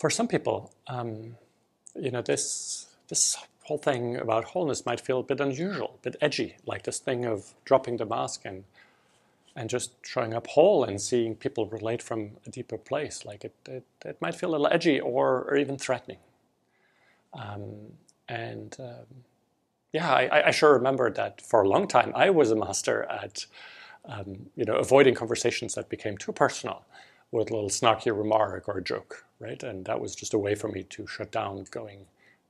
for some people, um, you know, this this whole thing about wholeness might feel a bit unusual, a bit edgy, like this thing of dropping the mask and and just showing up whole and seeing people relate from a deeper place. Like it, it, it might feel a little edgy or, or even threatening. Um, and um, yeah, I, I, sure remember that for a long time I was a master at um, you know avoiding conversations that became too personal with a little snarky remark or a joke, right? And that was just a way for me to shut down going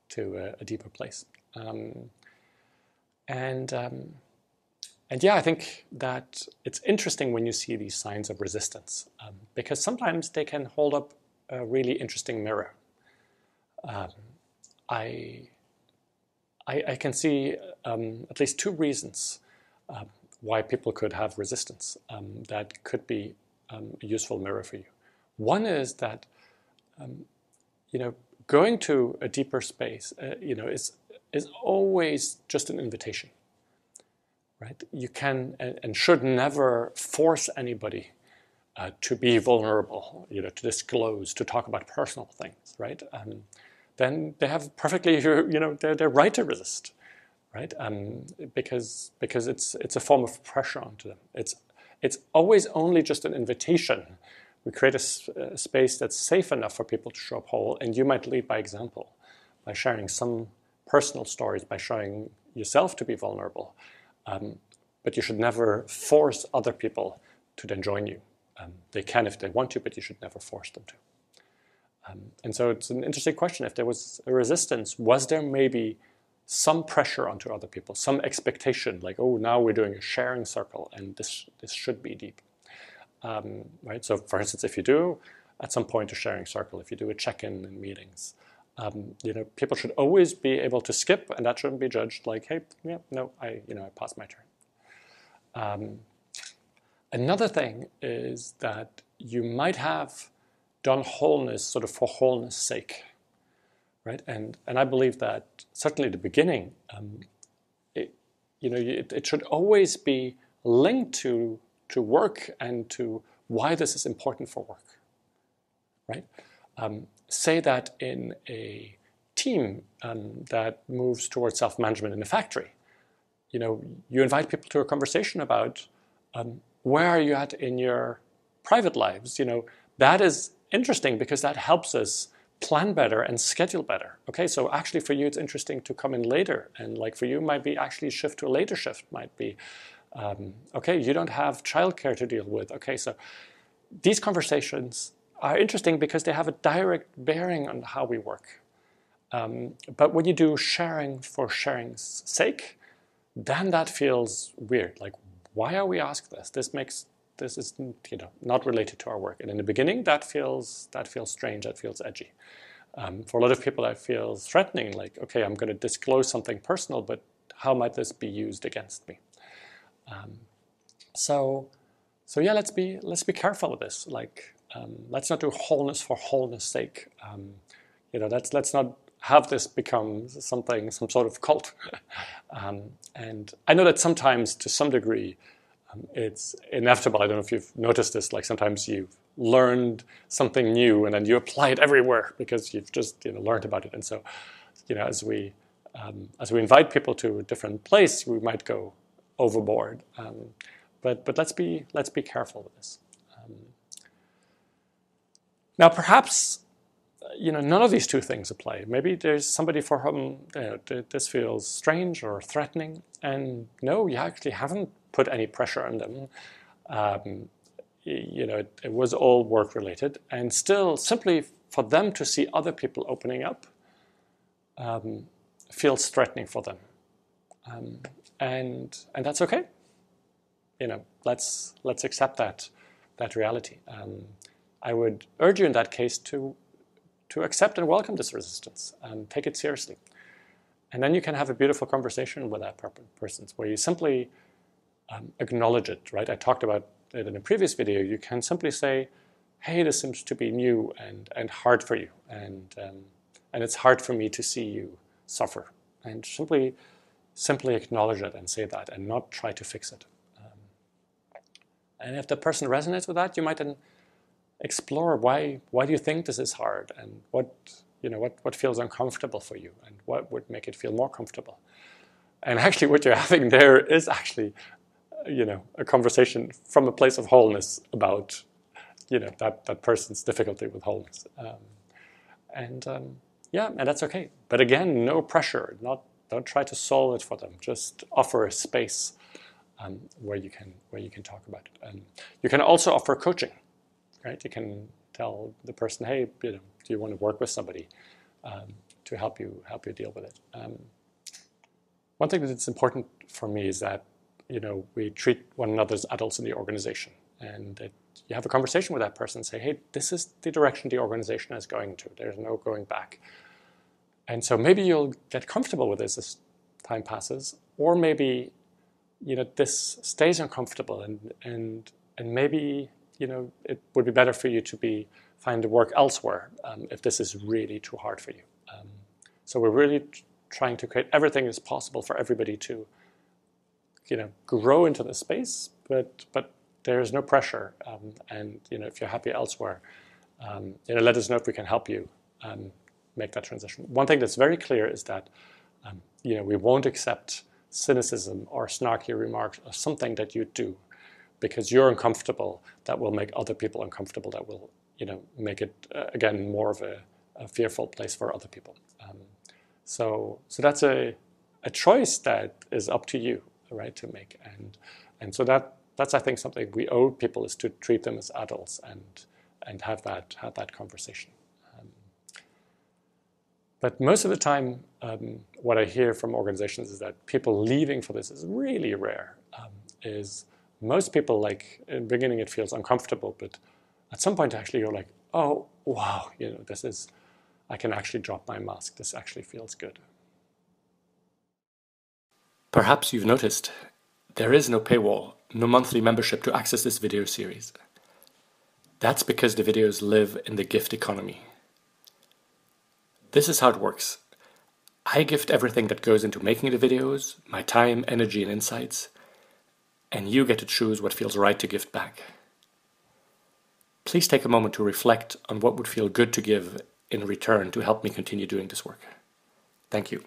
to a, a deeper place. Um, and um, and yeah, I think that it's interesting when you see these signs of resistance um, because sometimes they can hold up a really interesting mirror. Um, I, I, I, can see um, at least two reasons uh, why people could have resistance um, that could be um, a useful mirror for you. One is that you know going to a deeper space, uh, you know, is is always just an invitation right? You can and should never force anybody uh, to be vulnerable, you know, to disclose, to talk about personal things, right? Um, then they have perfectly, you know, they're, they're right to resist, right? Um, because because it's it's a form of pressure onto them. It's it's always only just an invitation. We create a, space that's safe enough for people to show up whole, and you might lead by example, by sharing some personal stories, by showing yourself to be vulnerable. Um, but you should never force other people to then join you. Um, they can if they want to, but you should never force them to. Um, and so it's an interesting question. If there was a resistance, was there maybe some pressure onto other people, some expectation, like, oh, now we're doing a sharing circle, and this this should be deep, um, right? So, for instance, if you do at some point a sharing circle, if you do a check-in in meetings, um, you know, people should always be able to skip, and that shouldn't be judged like, hey, yeah, no, I, you know, I passed my turn. Um, another thing is that you might have done wholeness sort of for wholeness sake, right? And and I believe that certainly the beginning, um, it, you know, it, it should always be linked to to work and to why this is important for work, right? Um, say that in a team um, that moves towards self-management in a factory, you know, you invite people to a conversation about um, where are you at in your private lives. You know, that is interesting because that helps us plan better and schedule better. Okay, so actually for you it's interesting to come in later, and like for you might be actually shift to a later shift might be. Um, okay, you don't have childcare to deal with. Okay, so these conversations are interesting because they have a direct bearing on how we work. Um, but when you do sharing for sharing's sake, then that feels weird. Like, why are we asked this? This makes this is you know not related to our work. And in the beginning, that feels that feels strange. That feels edgy. Um, for a lot of people, that feels threatening. Like, okay, I'm going to disclose something personal, but how might this be used against me? Um, so, so yeah, let's be let's be careful with this. Like, um, let's not do wholeness for wholeness sake. Um, you know, let's let's not have this become something, some sort of cult. um, and I know that sometimes, to some degree, it's inevitable. I don't know if you've noticed this. Like sometimes you've learned something new and then you apply it everywhere because you've just you know learned about it. And so, you know, as we um, as we invite people to a different place, we might go overboard. Um, but but let's be let's be careful with this. Um, now, perhaps you know, none of these two things apply. Maybe there's somebody for whom you know, this feels strange or threatening, and no, you actually haven't put any pressure on them. Um, you know, it, it, was all work related, and still, simply for them to see other people opening up um, feels threatening for them, um, and and that's okay. You know, let's let's accept that that reality. Um, I would urge you in that case to to accept and welcome this resistance and take it seriously. And then you can have a beautiful conversation with that person where you simply um, acknowledge it, right? I talked about it in a previous video. You can simply say, hey, this seems to be new and, and hard for you. And, um, and it's hard for me to see you suffer. And simply, simply acknowledge it and say that and not try to fix it. Um, and if the person resonates with that, you might then explore why why do you think this is hard and what you know what, what feels uncomfortable for you and what would make it feel more comfortable. And actually what you're having there is actually you know a conversation from a place of wholeness about you know that, that person's difficulty with wholeness. Um, and um, yeah, and that's okay. But again, no pressure. Not don't try to solve it for them. Just offer a space um, where you can where you can talk about it. And you can also offer coaching, right? You can tell the person, hey, you know, do you want to work with somebody um, to help you help you deal with it? Um, one thing that's important for me is that you know we treat one another as adults in the organization, and that you have a conversation with that person and say, hey, this is the direction the organization is going to. There's no going back. And so maybe you'll get comfortable with this as time passes, or maybe you know this stays uncomfortable, and and and maybe you know it would be better for you to be find work elsewhere um, if this is really too hard for you. Um, so we're really trying to create everything as possible for everybody to you know grow into the space, but but there's no pressure, um, and you know if you're happy elsewhere, um, you know let us know if we can help you um, make that transition. One thing that's very clear is that um, you know we won't accept cynicism or snarky remarks or something that you do because you're uncomfortable that will make other people uncomfortable that will you know make it uh, again more of a, a, fearful place for other people um, so so that's a a choice that is up to you right to make and and so that that's I think something we owe people is to treat them as adults and and have that have that conversation but most of the time, um, what I hear from organizations is that people leaving for this is really rare. Um, is most people like in beginning it feels uncomfortable, but at some point actually you're like, oh wow, you know, this is I can actually drop my mask. This actually feels good. Perhaps you've noticed there is no paywall, no monthly membership to access this video series. That's because the videos live in the gift economy. This is how it works. I gift everything that goes into making the videos, my time, energy, and insights, and you get to choose what feels right to give back. Please take a moment to reflect on what would feel good to give in return to help me continue doing this work. Thank you.